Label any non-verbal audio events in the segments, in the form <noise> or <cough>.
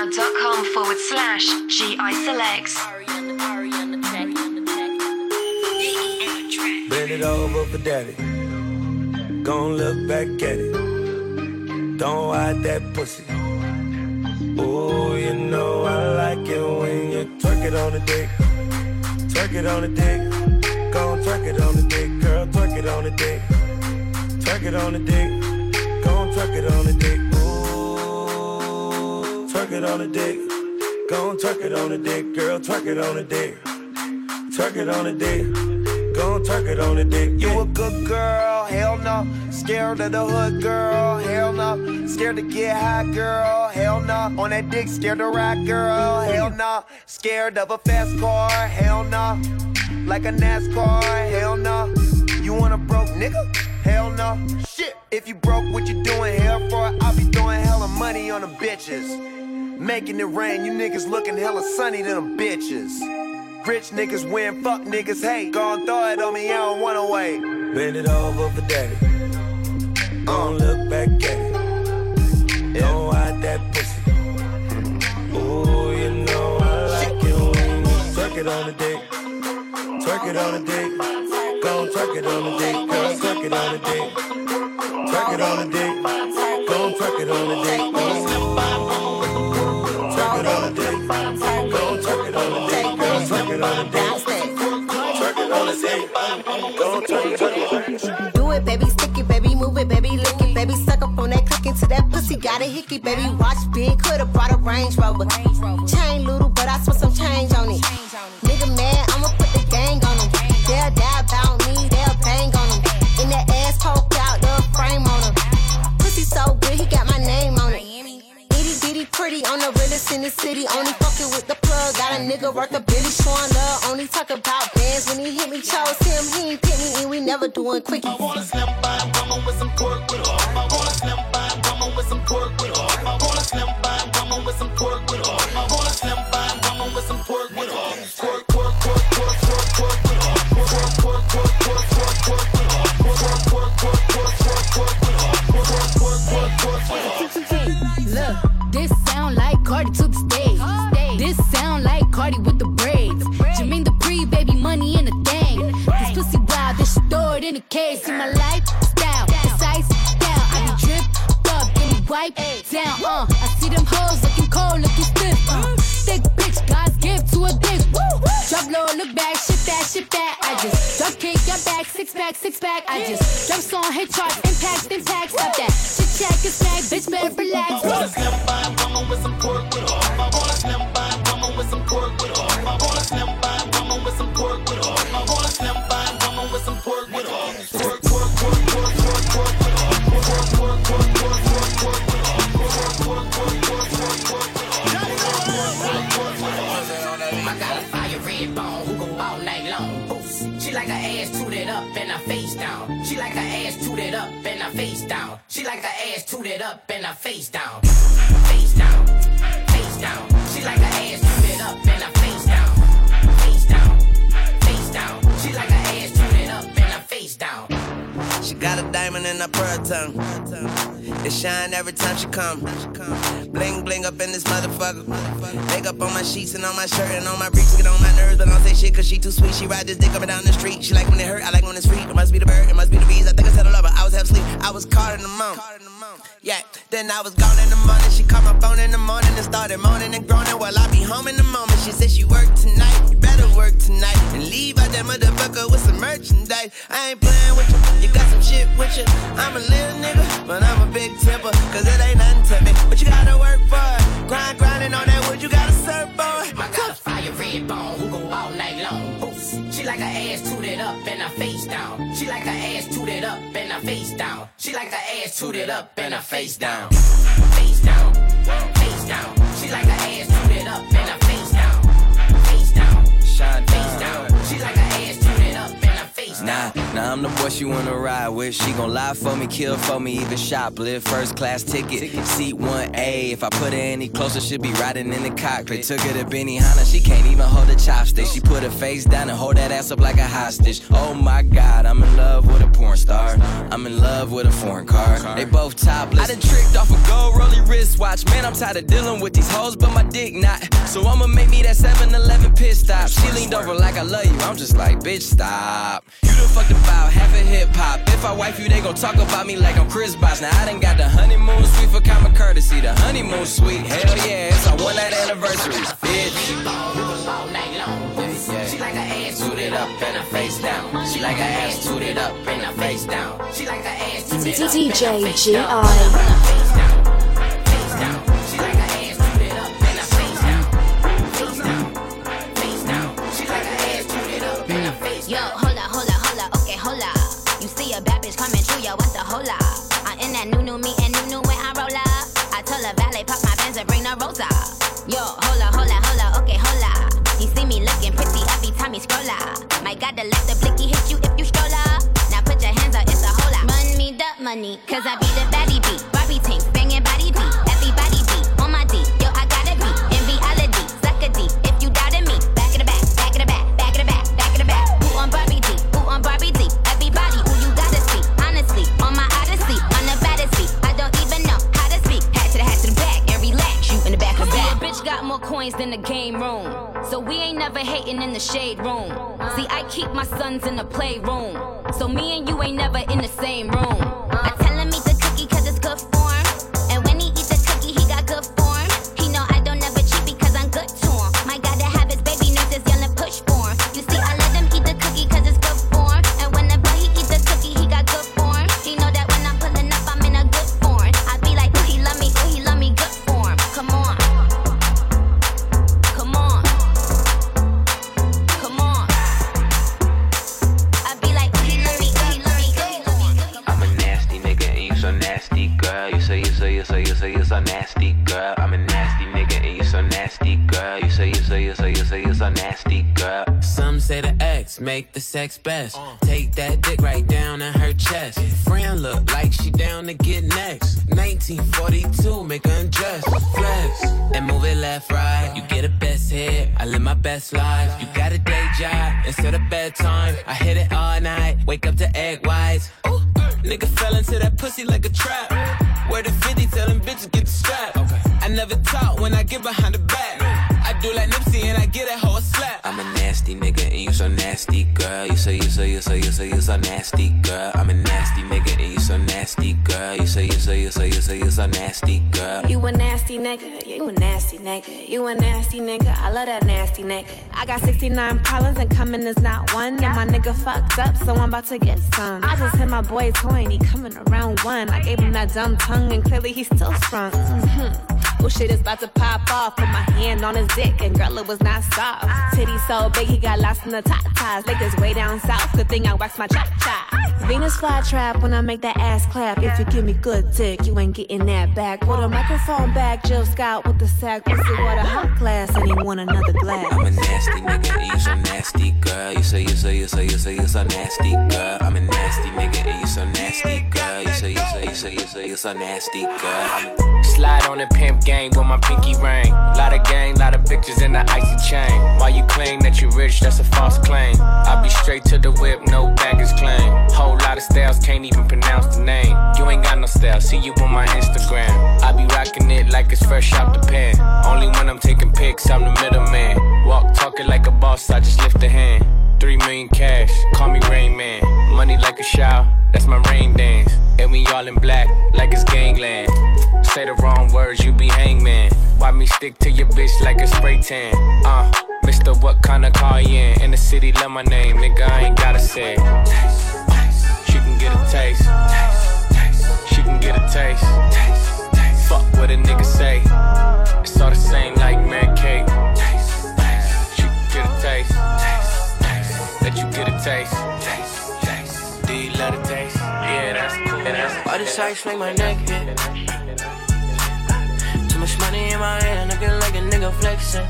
soundcloud.com forward slash GI selects. Bend it over for daddy. Gon' look back at it. Don't hide that pussy. Oh, you know I like it when you twerk it on the dick. Twerk it on the dick. Gon' twerk it on the dick, girl. Twerk it on the dick. Twerk it on the dick. Gon' twerk it on the dick. Twerk it on the dick. Gon' twerk it on the dick, girl. Twerk it on the dick. Twerk it on the dick. Gon' twerk it on the dick. You a good girl, hell no. Scared of the hood, girl, hell no. Scared to get high, girl, hell no. On that dick, scared to ride, girl, hell no. Scared of a fast car, hell no. Like a NASCAR, hell no. You want a broke nigga? Hell no. Shit, if you broke, what you doing here for? I'll be throwing hella money on the bitches. Making it rain, you niggas looking hella sunny to them bitches. Rich niggas win, fuck niggas hate. Gon' throw it on me, I don't wanna wait. Bend it over for daddy. Don't uh. look back at it. Don't hide that pussy. Ooh, you know I like it when you twerk it on the dick. Twerk it on the dick. Gon' twerk it on the dick, girl. Twerk it on the dick. Twerk it on the dick. Gon' twerk it on the dick. Into that pussy, got a hickey, baby, watch big, coulda brought a Range Rover. Chain little, but I spent some change on it. Nigga mad, I'ma put the gang on him. They'll die about me, they'll bang on him. In that ass poke out, the frame on him. Pussy so good, he got my name on it. Itty bitty pretty on the realest in the city. Only fucking with the plug. Got a nigga worth a billy showing love. Only talk about bands when he hit me. Chose him, he ain't pick me, and we never doing quickie. I want a slim by with some See my lifestyle, precise down. I be dripped up, then we wipe down. Uh, I see them hoes looking cold, looking stiff. Uh, thick bitch, God's gift to a dick. Drop low, look back, shit that, shit that. I just drop kick, your back, six pack, six pack. I just drop song, hit charts, impact, impact. Stop that. Chit chat, get smack, bitch, better relax. I want a slim by woman with some pork with her. I want a slim by woman with some pork with her. I want a slim by woman with some pork with her. I want a slim by woman with some pork with her. Ass tooted up and her face down. Face down, face down. She like her ass tooted up and her face down. Face down, face down. She like her ass tooted up and her face down. She got a diamond in her pearl tongue. It shine every time she come. Bling bling up in this motherfucker. Makeup on my sheets and on my shirt and on my briefs. Get on my nerves, but I don't say shit cause she too sweet. She ride this dick up and down the street. She like when it hurt, I like when it's free. It must be the bird, it must be the bees. I think I said I love. I was half asleep. I was caught in the moment. Yeah, then I was gone in the morning. She called my phone in the morning and started moaning and groaning. Well, I be home in the moment. She said she worked tonight. You better work tonight and leave out that motherfucker with some merchandise. I ain't playing with you. You got some shit with you. I'm a little nigga, but I'm a big temper. Cause it ain't nothing to me. But you gotta work for it. Grind, grinding on that wood. You gotta serve, boy. I got a fire red bone who go all night long. She like her ass tooted up and her face down. She like her ass tooted up and her face down. She like her ass tooted up and her. Face down, face down. She wanna ride with. She gon' lie for me, kill for me, even shoplift. First class ticket, seat 1A. If I put her any closer, she'll be riding in the cockpit. Took her to Benihana, she can't even hold a chopstick. She put her face down and hold that ass up like a hostage. Oh my god, I'm in love with a porn star. I'm in love with a foreign car. They both topless. I done tricked off a gold rolly wristwatch. Man, I'm tired of dealing with these hoes, but my dick not. So I'ma make me that 7 Eleven pit stop. She leaned over like I love you. I'm just like, bitch, stop. You done fucked about half a hip hop. If I wife you, they gon' talk about me like I'm Chris Bosh. Now I done got the honeymoon suite for common courtesy. The honeymoon suite, hell yeah, it's our one night anniversary, bitch. She like her ass tooted up and her face down. She like her ass tooted up and her face down. She like her ass tooted up and her face down. Cause I be So we ain't never hating in the shade room. See, I keep my sons in the playroom. So me and you ain't never in the same room. I tell him make the sex best. Take that dick right down in her chest. Friend look like she down to get next. 1942, make her undress. Flex and move it left, right. You get a best hit. I live my best life. You got a day job instead of bedtime. I hit it all night. Wake up to egg whites. Ooh, nigga fell into that pussy like a trap. Where the 50 tell them bitches get the strap. I never talk when I get behind the back. I do like Nipsey and I get that hoe a slap. I'm a nasty nigga and you so nasty, girl. You say you say you say you say you so nasty, girl. I'm a nasty nigga and you so nasty, girl. You say you say you say you say you so nasty, girl. You a nasty nigga, you a nasty nigga, you a nasty nigga, I love that nasty nigga. I got 69 problems and coming is not one. And my nigga fucked up, so I'm about to get some. I just hit my boy toy and he coming around one. I gave him that dumb tongue and clearly he's still sprung. hmm Oh shit is about to pop off. Put my hand on his dick and girl it was not soft. Titty so big he got lost in the top ties. Like this way down south. Good thing I waxed my chop chop. Venus fly trap when I make that ass clap. If you give me good dick, you ain't getting that back. Put a microphone back, Jill Scott with the sack. Pussy water hot glass and he want another glass. I'm a nasty nigga and you so nasty, girl. You say you say you say you say you so nasty, girl. I'm a nasty nigga and you so nasty, girl. You say you say you say you say you so nasty, girl. Slide on the pimp game with my pinky ring. Lot of gang, lot of bitches in the icy chain. While you claim that you rich, that's a false claim. I be straight to the whip, no baggage claim. Whole lot of styles, can't even pronounce the name. You ain't got no style, see you on my Instagram. I be rocking it like it's fresh out the pen. Only when I'm taking pics, I'm the middleman. Walk talking like a boss, I just lift a hand. Three million cash, call me Rain Man. Money like a shower, that's my rain dance. And we all in black, like it's gangland. Say the wrong words, you be hangman. Why me stick to your bitch like a spray tan? Uh, Mister, what kind of car you in? In the city, love my name, nigga, I ain't gotta say. She can get a taste. She can get a taste. Fuck what a nigga say. It's all the same like Mary Kate. She can get a taste. Let you get a taste. taste Do you love the taste? Yeah, that's cool. Why this ice make my neck hit? Too much money in my hand, looking like a nigga flexing.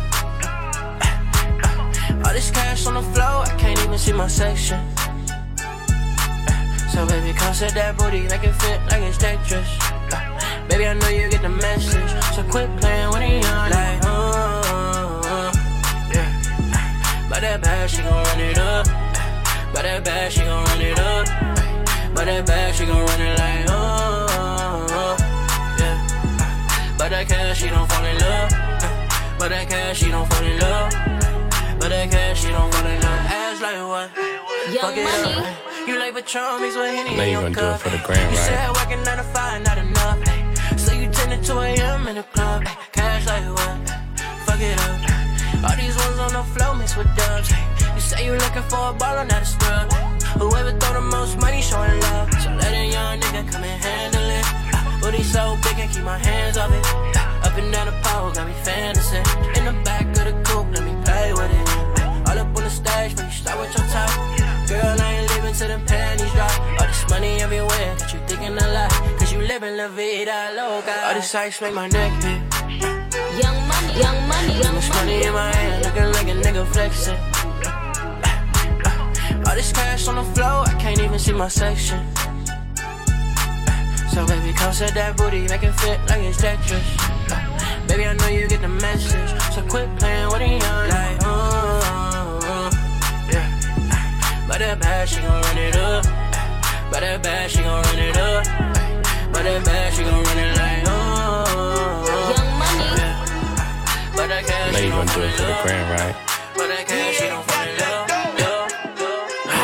All this cash on the floor, I can't even see my section. So baby, come set that booty, make it fit like it's Tetris. Baby, I know you get the message. So quit playing with it, young like, yeah. By that bad, she gon' run it up. By that bad, she gon' run it up. By that bad, she gon' run it like, uh, yeah. By that cash, she don't fall in love. By that cash, she don't fall in love. By that cash, she don't fall in love. Ass like what? Fuck it up. You like Patron mixed with Henny Now in you your gonna do it cup. for the gram, You right? said working 9 to 5, not enough. ay. So you 10 to 2 a.m. in the club. Cash like what? Fuck it up. All these ones on the floor mixed with dubs. You say you looking for a baller, not a scrub. Whoever throw the most money showing love. So let a young nigga come and handle it. Booty so big and keep my hands off it. Up and down the pole, got me fantasy. In the back of the coupe, let me play with it. All up on the stage, when you start with your top. Girl, I ain't leaving till the panties drop. All this money everywhere, got you thinking a lot. Cause you living la vida loca. All this ice make my neck hit. Young young money, young much money. in my hand, looking like a nigga flexing. All this cash on the floor, I can't even see my section. So baby, come set that booty, make it fit like it's Tetris. Baby, I know you get the message, so quit playing with it, young like, uh, yeah. By that bad, she gon' run it up. By that bad, she gon' run it up. By that bad, she gon' run it like, uh, Now you gonna do it for the love. gram, right? By that cash, she gon' fall in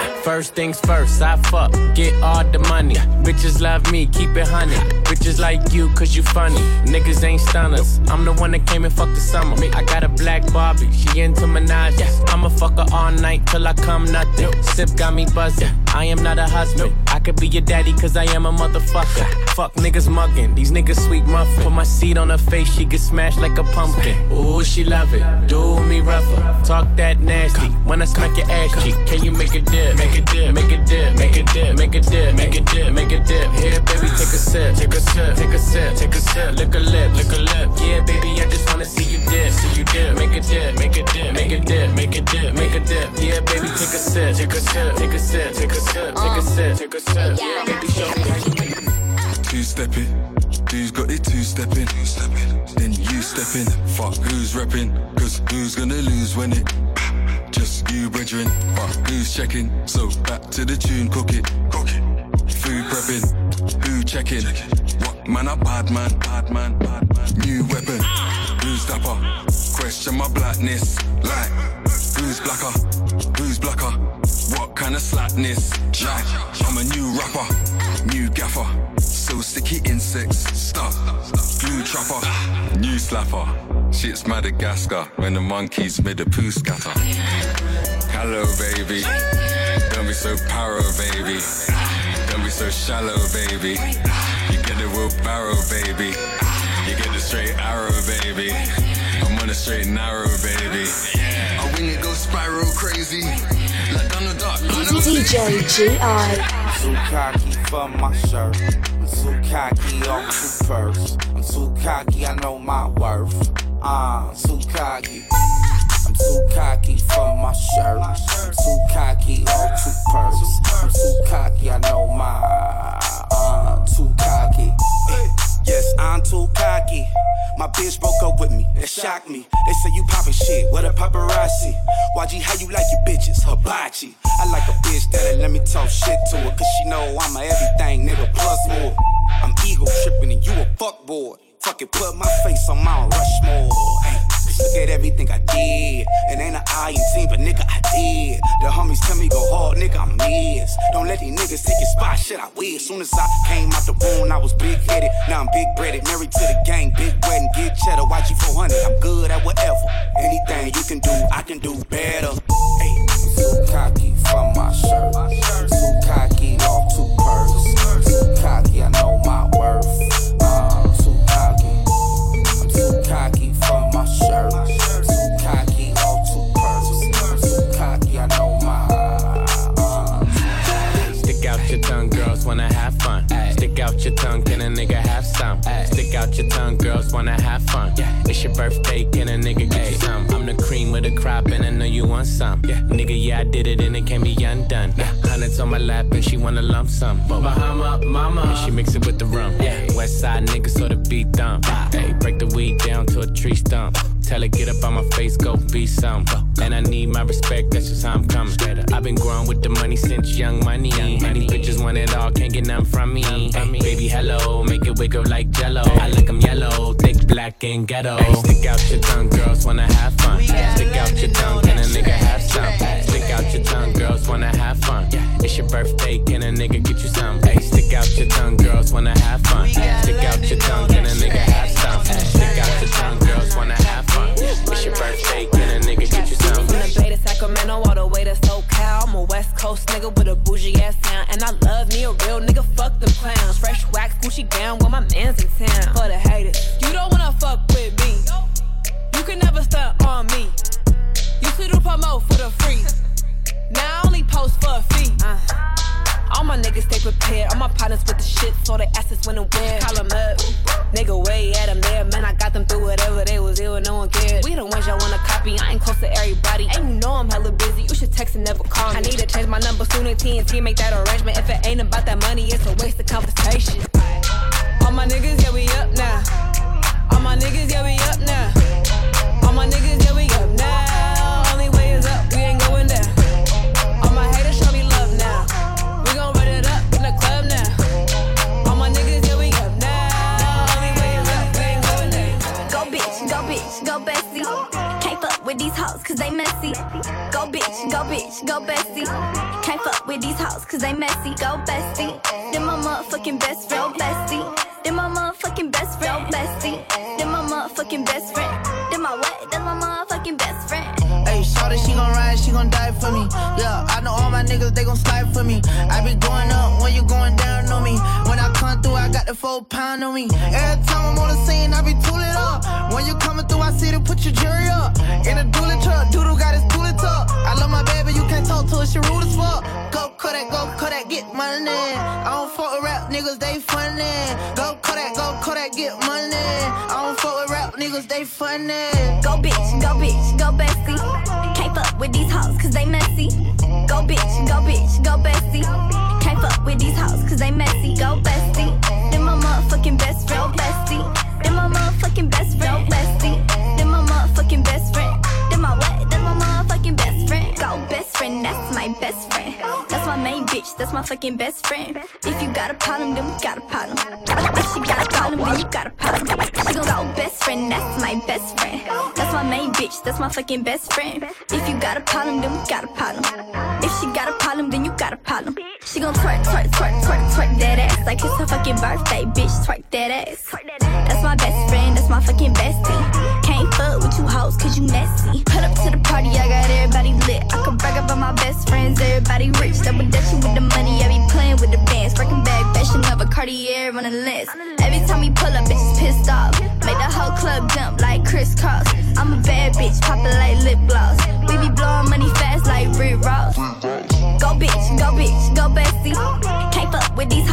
love. <sighs> First things first, I fuck, get all the money. Bitches love me, keep it honey. Bitches like you, cause you funny. Niggas ain't stunners. I'm the one that came and fucked the summer. I got a black Barbie, she into Minaj. I'ma fuck her all night till I come nothing. Sip got me buzzing. I am not a husband. I could be your daddy, cause I am a motherfucker. Fuck niggas mugging, these niggas sweet muffin. Put my seed on her face, she get smashed like a pumpkin. Ooh, she love it. Do me rougher. Talk that nasty. When I smack your ass cheek, can you make a dip? Make a dip, make a dip, make a dip, make a dip, make a dip, make a dip. Here, baby, take a sip, take a sip, take a sip, take a sip. Lick a lip, lick a lip. Yeah, baby, I just wanna see you dip, see you dip. Make a dip, make a dip, make a dip, make a dip, make a dip. Yeah, baby, take a sip, take a sip, take a sip, take a sip, take a sip, take a sip. Yeah, baby, show me how you make. Two stepping, who's got it two stepping? Then you step in, fuck who's repping? Cause who's gonna lose when it? Just you, brethren, fuck who's checking? So back to the tune, cook it, cook it. Food prepping, who checking? What man a bad man. New weapon, who's dapper? Question my blackness, like? Who's blacker? Kind of slackness? Like I'm a new rapper, new gaffer. So sticky insects, stuck. Glue trapper, new slapper. Shit's Madagascar when the monkeys made a poo scatter. Hello, baby. Don't be so paro, baby. Don't be so shallow, baby. You get the wheelbarrow, baby. You get the straight arrow, baby. I'm on a straight narrow, baby. I wing it, go spiral crazy. Like Donald Duck. DJ GI. I'm too cocky for my shirt. I'm too cocky off two purse. I'm too cocky, I know my worth. Uh, I'm too cocky. I'm too cocky for my shirt. I'm too cocky off two purse. I'm too cocky, I know my. Uh, too cocky. Yes, I'm too cocky. My bitch broke up with me, it shocked me. They say you poppin' shit, what a paparazzi. How you like your bitches? Hibachi. I like a bitch that'll let me talk shit to her, cause she know I'm a everything, nigga, plus more. I'm ego tripping and you a fuckboy. Fuck it, put my face on Mount Rushmore. Look at everything I did. It ain't an I in team, but nigga, I did. The homies tell me go hard, nigga, I'm miss. Don't let these niggas take your spot, shit, I will. As soon as I came out the womb, I was big headed. Now I'm big breaded, married to the gang, big wedding, get cheddar, YG 400. I'm good at whatever. Anything you can do, I can do better. Hey, too cocky for my shirt. Too cocky off two purse. Too cocky, I know my worth. Out your tongue, girls wanna have fun. Stick out your tongue, can a nigga have some? Stick out out your tongue, girls wanna have fun. Yeah, it's your birthday, can a nigga get you some? I'm the cream with the crop, and I know you want some. Yeah, nigga, yeah, I did it, and it can't be undone. Yeah, hundreds on my lap, and she wanna lump some. Bahama, mama, and she mix it with the rum. Yeah, West Side niggas so the beat dump. Hey, break the weed down to a tree stump. Tell her get up on my face, go be some. And I need my respect, that's just how I'm coming. I've been growing with the money since young money. Any bitches want it all, can't get none from me. Hey, baby, hello, make it wiggle like jello. I like 'em yellow, thick, black, and ghetto. Hey, stick out your tongue, girls wanna have fun. Stick out your tongue, can a nigga have some? Stick out your tongue, girls wanna have fun. It's your birthday, can a nigga get you some? Hey, stick out your tongue, girls wanna have fun. Stick out your tongue, can a nigga have some? Stick out your tongue, wanna have fun. It's your birthday, can a nigga get you some? From the Bay to Sacramento, all the way to SoCal. I'm a West Coast nigga with a bougie ass sound. And I love me a real nigga, fuck them clowns. Fresh wax, Gucci down with my mans in town. For the haters, you don't wanna fuck with me. You can never stunt on me. Used to do promo for the free. Now I only post for a fee. Uh. All my niggas stay prepared. All my partners with the shit, so they asses when and where. them up. Nigga, way at 'em there. Man, I got them through whatever they was ill, no one cared. We the ones y'all wanna copy. I ain't close to everybody. And you know I'm hella busy. You should text and never call me. I need to change my number soon and TNT make that arrangement. If it ain't about that money, it's a waste of conversation. All my niggas, yeah, we up now. All my niggas, yeah, we up now. All my niggas, yeah, we up now. Can't fuck with these hoes cause they messy. Go bitch, go bitch, go bestie. Can't fuck with these hoes cause they messy. Go bestie. Then my motherfucking best friend, bestie. Then my motherfucking best friend, bestie. Then my motherfucking best friend. Then my what? That's my motherfucking best friend. Hey, shorty, she gon' ride, she gon' die for me. Yeah, I know all my niggas, they gon' slide for me. I be going up when you going down on me. Come through, I got the four pound on me. Every time I'm on the scene, I be tooling up. When you coming through, I see to put your jury up. In a dually truck, doodle got his tooling tuck. I love my baby, you can't talk to her, she rude as fuck. Go Kodak, go Kodak, get money. I don't fuck with rap niggas, they funny. Go Kodak, go Kodak, get money. I don't fuck with rap niggas, they funny. Go bitch, go bitch, go bestie. Can't fuck with these hoes cause they messy. Go bitch, go bitch, go bestie. Fuck with these hoes cause they messy. Go bestie. Then my motherfucking best friend, bestie. Then my motherfucking best friend, bestie. Then my motherfucking best friend. Then my what? That's my motherfucking best friend. Go best friend, that's my best friend. That's my main bitch, that's my fucking best friend. If you got a problem, then we got a problem. If she got a problem, then you got a problem. She gon' go best friend, that's my best friend. That's my main bitch, that's my fucking best friend. If you got a problem, then we got a problem. If she got a problem, then you got a problem. She gon' twerk, twerk, twerk, twerk, twerk that ass like it's her fucking birthday, bitch. Twerk that ass. That's my best friend, that's my fucking bestie. Can't fuck with you hoes, cause you messy. Put up to the party, I got everybody lit. I can brag about my best friends, everybody rich. Double dutching with the money, I be playing with the bands. Breaking bag, fashion of a Cartier on the list. Every time we pull up, bitches pissed off. Make the whole club jump like crisscross. I'm a bad bitch, poppin' like lip gloss. We be blowing money fast like Rick Ross.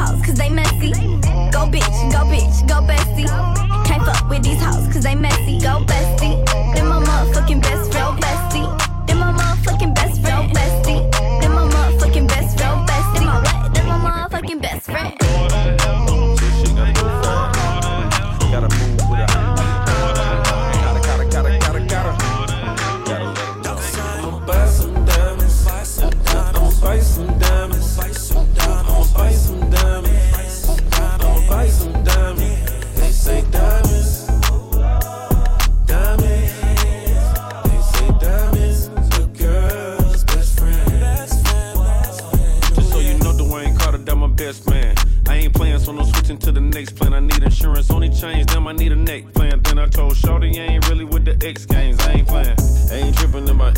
Hoes cause they messy. Go bitch, go bitch, go bestie. Can't fuck with these hoes cause they messy. Go bestie. I Shorty, ain't really with the X games. I ain't playing. Ain't tripping in my.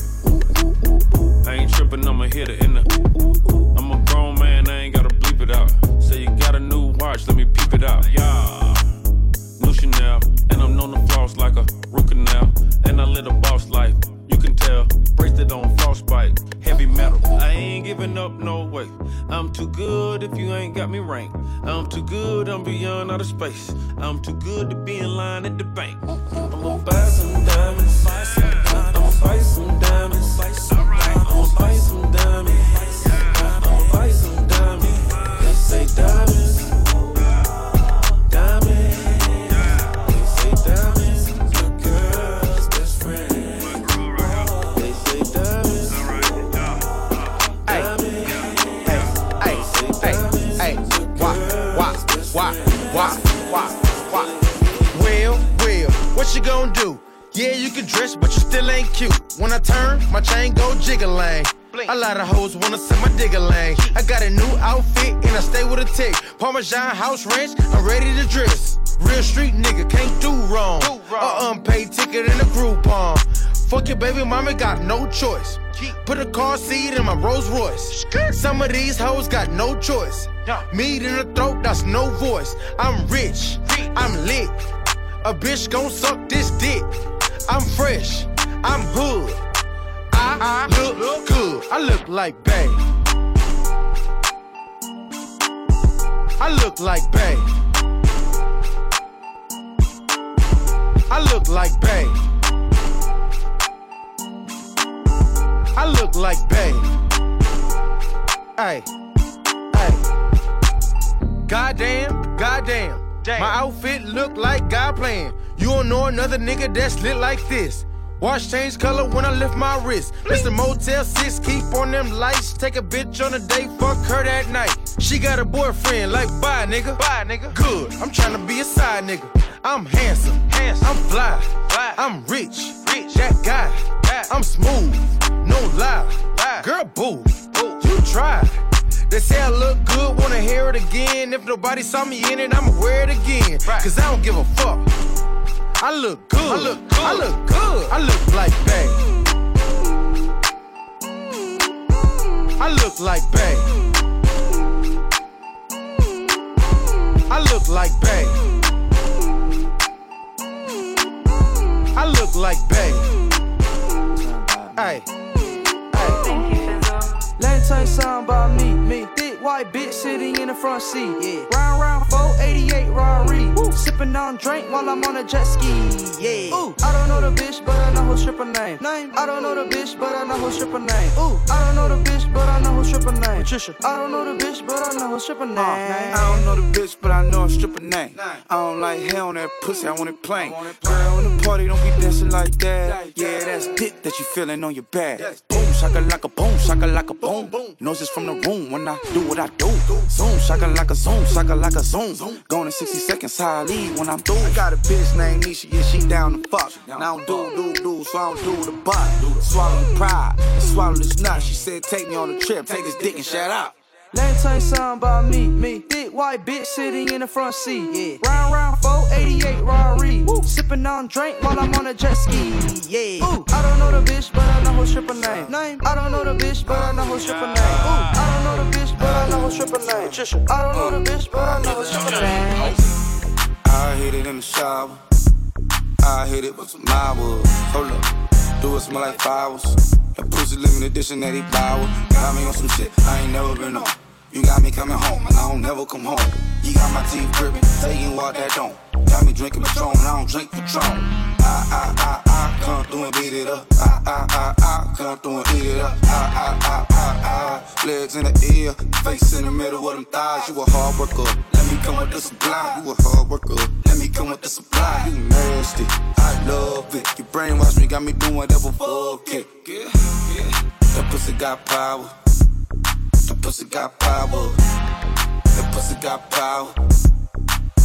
I ain't tripping, I'ma hit it in the. I'm a grown man, I ain't gotta bleep it out. Say you got a new watch, let me peep it out. Yeah. New Chanel, and I'm known to floss like a root canal. And I lit a boss life, can tell. Bracelet on frostbite, heavy metal. I ain't giving up, no way. I'm too good if you ain't got me ranked. I'm too good, I'm beyond outer space. I'm too good to be in line at the bank. I'ma buy some diamonds. I'ma buy some diamonds. I'ma buy some diamonds. What do? Yeah, you can dress, but you still ain't cute. When I turn, my chain go jiggling. A lot of hoes wanna see my digger lane. I got a new outfit and I stay with a tick. Parmesan house ranch, I'm ready to dress. Real street nigga, can't do wrong. A unpaid ticket in a Groupon. Fuck your baby mama, got no choice. Put a car seat in my Rolls Royce. Some of these hoes got no choice. Meat in the throat, that's no voice. I'm rich, I'm lit. A bitch gon' suck this dick. I'm fresh, I'm hood. I look good. I look like Bay. I look like Bay. I look like Bay. I look like Bay. Hey, hey. Goddamn, goddamn. My outfit look like God playing. You don't know another nigga that's lit like this. Watch change color when I lift my wrist. Mr. Motel 6, keep on them lights. Take a bitch on a date, fuck her that night. She got a boyfriend, like bye nigga. Bye nigga. Good, I'm trying to be a side nigga. I'm handsome, handsome. I'm fly, fly. I'm rich, rich. That guy, I'm smooth, no lie. Girl, boo, you try. They say I look good, wanna hear it again. If nobody saw me in it, I'ma wear it again. Cause I don't give a fuck. I look good. I look good. I look good. I look like Bay. I look like Bay. I look like Bay. I look like Bay. Hey. Let me tell you something about me, me. Thick white bitch sitting in the front seat. Yeah. Round round 488 Rari. Sipping on drink while I'm on a jet ski. Yeah. Ooh. I don't know the bitch, but I know her stripper name. Name. I don't know the bitch, but I know her stripper name. Ooh. I don't know the bitch, but I know her stripper name. Patricia. I don't know the bitch, but I know her stripper name. I don't know the bitch, but I know a stripper name. I don't like hell on that pussy, I want it plain. Girl, in the party, don't be dancing like that. Yeah, that's dick that you feeling on your back. Boom, shaka like a boom, shaka like a boom. It's from the room when I do what I do. Zoom, shaka like a zoom, shaka like a zoom. Going in 60 seconds, how I leave when I'm through. I got a bitch named Nisha, yeah, she down to fuck. And I don't do, do, do, so I don't do the butt. Swallow the pride, and swallow this nut. She said, take me on a trip, take this dick and shut up. Let me tell you something about me, me. Thick white bitch sitting in the front seat. Yeah. Round round 488 Rari. Sipping on drink while I'm on a jet ski. Yeah. Ooh. I don't know the bitch, but I know her stripper name. Name. I don't know the bitch, but I know her stripper name. Ooh. I don't know the bitch, but I know her stripper name. Patricia. I don't know the bitch, but I know her stripper name. I hit it in the shower. I hit it with some hours. Hold up. Do it smell like flowers. That pussy limited edition that he power. Got me on some shit I ain't never been on. You got me coming home and I don't never come home. You got my teeth gripping, taking what that don't. Got me drinking Patron, I don't drink Patron. I, I, I, I come through and beat it up. I, I, I, I come through and eat it up. I, I, I, I, I. Legs in the ear, face in the middle with them thighs. You a hard worker. Let me come with the supply. You a hard worker. Let me come with the supply. You nasty. I love it. You brainwash me, got me doing whatever fuck it. That pussy got power. That pussy got power. That pussy got power.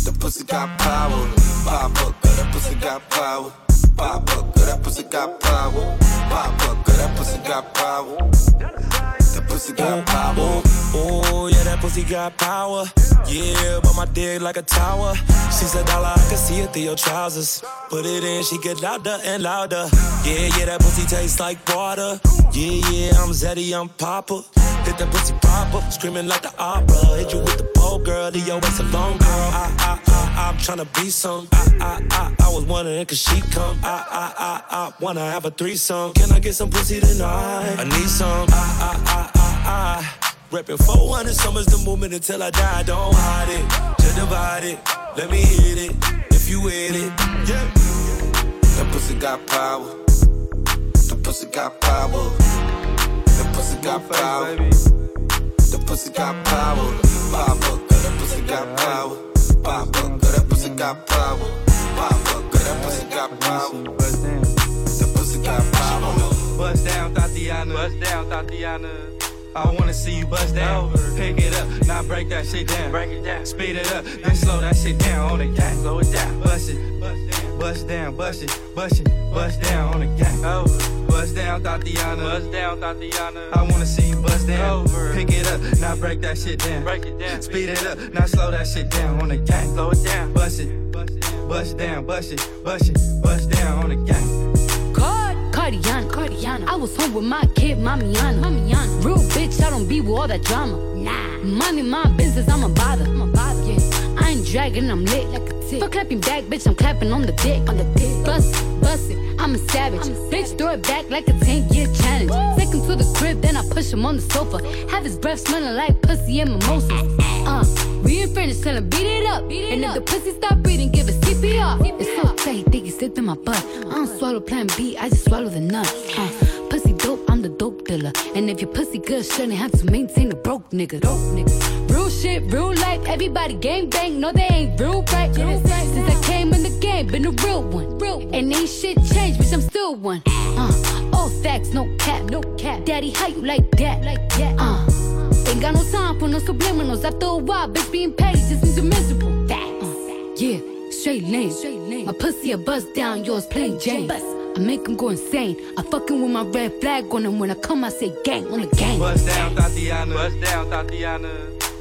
That pussy got power. Pop up, girl, that pussy got power. Pop up, girl, that pussy got power. Pop up, girl, that pussy got power. That pussy got power. Oh, yeah, that pussy got power. Yeah, but my dick like a tower. She said, Dollar, I can see it through your trousers. Put it in, she get louder and louder. Yeah, yeah, that pussy tastes like water. Yeah, yeah, I'm Zeddy, I'm Papa. Hit that pussy proper, screaming like the opera. Hit you with the pole, girl, the your waist alone, girl. I, I, I, I'm tryna be some. I, I, I, I was wondering, could she come? I, I, I, I wanna have a threesome. Can I get some pussy tonight? I need some. I, I, I, I, I. Reppin' 400 summers, the movement until I die. Don't hide it, just divide it. Let me hit it if you with it. Yeah. That pussy got power. That pussy got power. That pussy got power. That pussy got power. Papa, that pussy got power. Papa, that pussy got power. Papa, that pussy got power. That pussy got power. Bust down, Tatiana. Bust down, Tatiana. I wanna see you bust down. Pick it up, now break that shit down. Break it down. Speed it up, then slow that shit down on the gang. Slow it down. Bust it, bust down, bust it, bust it, bust down on the gang. Over. Bust down, Tatiana. Bust down, Tatiana. I wanna see you bust down. Over. Pick it up, now break that shit down. Break it down. Speed it up, now slow that shit down on the gang. Slow it down. Bust it, bust down, bust it, bust it, bust down on the gang. Card, Cardiana, Cardiana. I was home with my kid, Mamiana. Mamiana. Real bitch, I don't be with all that drama. Nah. Money, my business, I'm a bother. I'm a bother. Yeah. I ain't dragging, I'm lit like a tick. For clapping back, bitch, I'm clapping on the dick. On the dick. Bust it, bust it, I'm a savage. Bitch, throw it back like a 10 year challenge. Take him to the crib, then I push him on the sofa. Have his breath smelling like pussy and mimosas. Uh, we ain't finished, tell him beat it up. and if the pussy stop breathing, give it CPR. It's so tight, think he slipped in my butt. I don't swallow plan B, I just swallow the nut. Uh, pussy dope, I'm the dope dealer. And if your pussy good, shouldn't have to maintain a broke nigga. Dope nigga. Real shit, real life, everybody gang bang. No, they ain't real right. Since I came in the game, been a real one. And ain't shit changed, bitch, I'm still one. Uh, all facts, no cap, no cap. Daddy, how you like that? Like that. Uh, ain't got no time for no subliminals. After a while, bitch, being paid just means you're miserable. Facts. Uh, yeah, straight lane. straight lane. My pussy a bust down, yours plain Jane. I make him go insane. I fucking with my red flag on him. When I come, I say gang on the gang. Bust down, Tatiana. Bust down, Tatiana.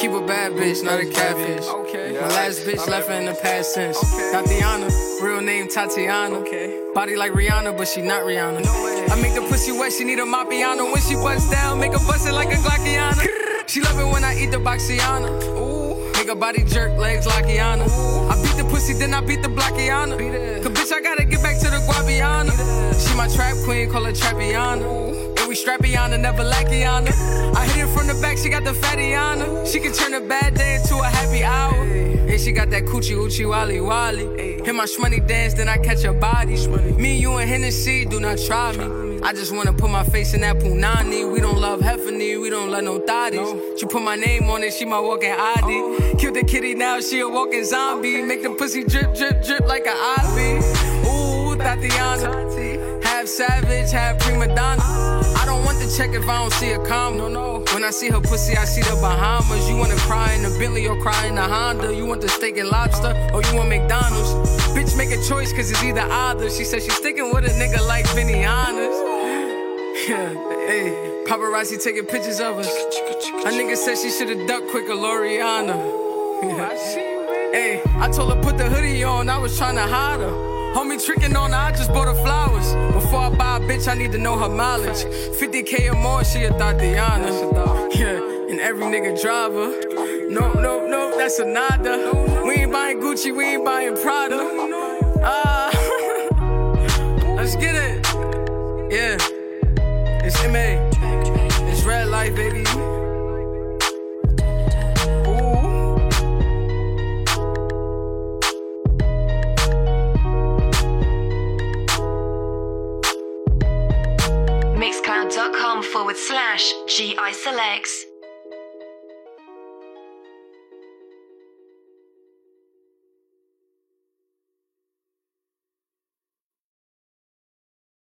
Keep a bad bitch, not a catfish. Okay. My last bitch left in the past tense. Tatiana, real name Tatiana. Okay. Body like Rihanna, but she not Rihanna. I make the pussy wet, she need a Mapiano. When she bust down, make her bust it like a Glockiana. She love it when I eat the Boxiana. Ooh, make her body jerk, legs Lockiana. I beat the pussy, then I beat the Blockiana. Cause bitch, I gotta get back to the Guabiana. She my trap queen, call her Trapiana. And we strappiana, never lackiana. I hit it from the back, she got the fattiana. She can turn a bad day into a happy hour. And she got that coochie oochie wally wally. Hit my shmoney dance, then I catch her body. Me, you, and Hennessy, do not try me. I just wanna put my face in that punani. We don't love Heffany, we don't love no thotties. She put my name on it, she my walking ID. Killed the kitty, now she a walking zombie. Make the pussy drip, drip, drip like an ivy. Ooh, Tatiana. Half savage, half prima donna. I don't want the check if I don't see a comma. No, no. When I see her pussy, I see the Bahamas. You wanna cry in the Bentley or cry in the Honda? You want the steak and lobster or you want McDonald's? Bitch, make a choice, cause it's either either. She said she's sticking with a nigga like Vinny Honors. <laughs> Yeah, hey, paparazzi taking pictures of us. A nigga said she should've ducked quicker, Loriana. <laughs> Hey, I told her put the hoodie on, I was trying to hide her. Homie tricking on her, I just bought her flowers. Before I buy a bitch, I need to know her mileage. 50k or more, she a Tatiana. Yeah, and every nigga driver. No, no, no, that's a nada. We ain't buying Gucci, we ain't buying Prada. Ah, <laughs> let's get it. Yeah, it's MA. It's red light, baby. GI selects.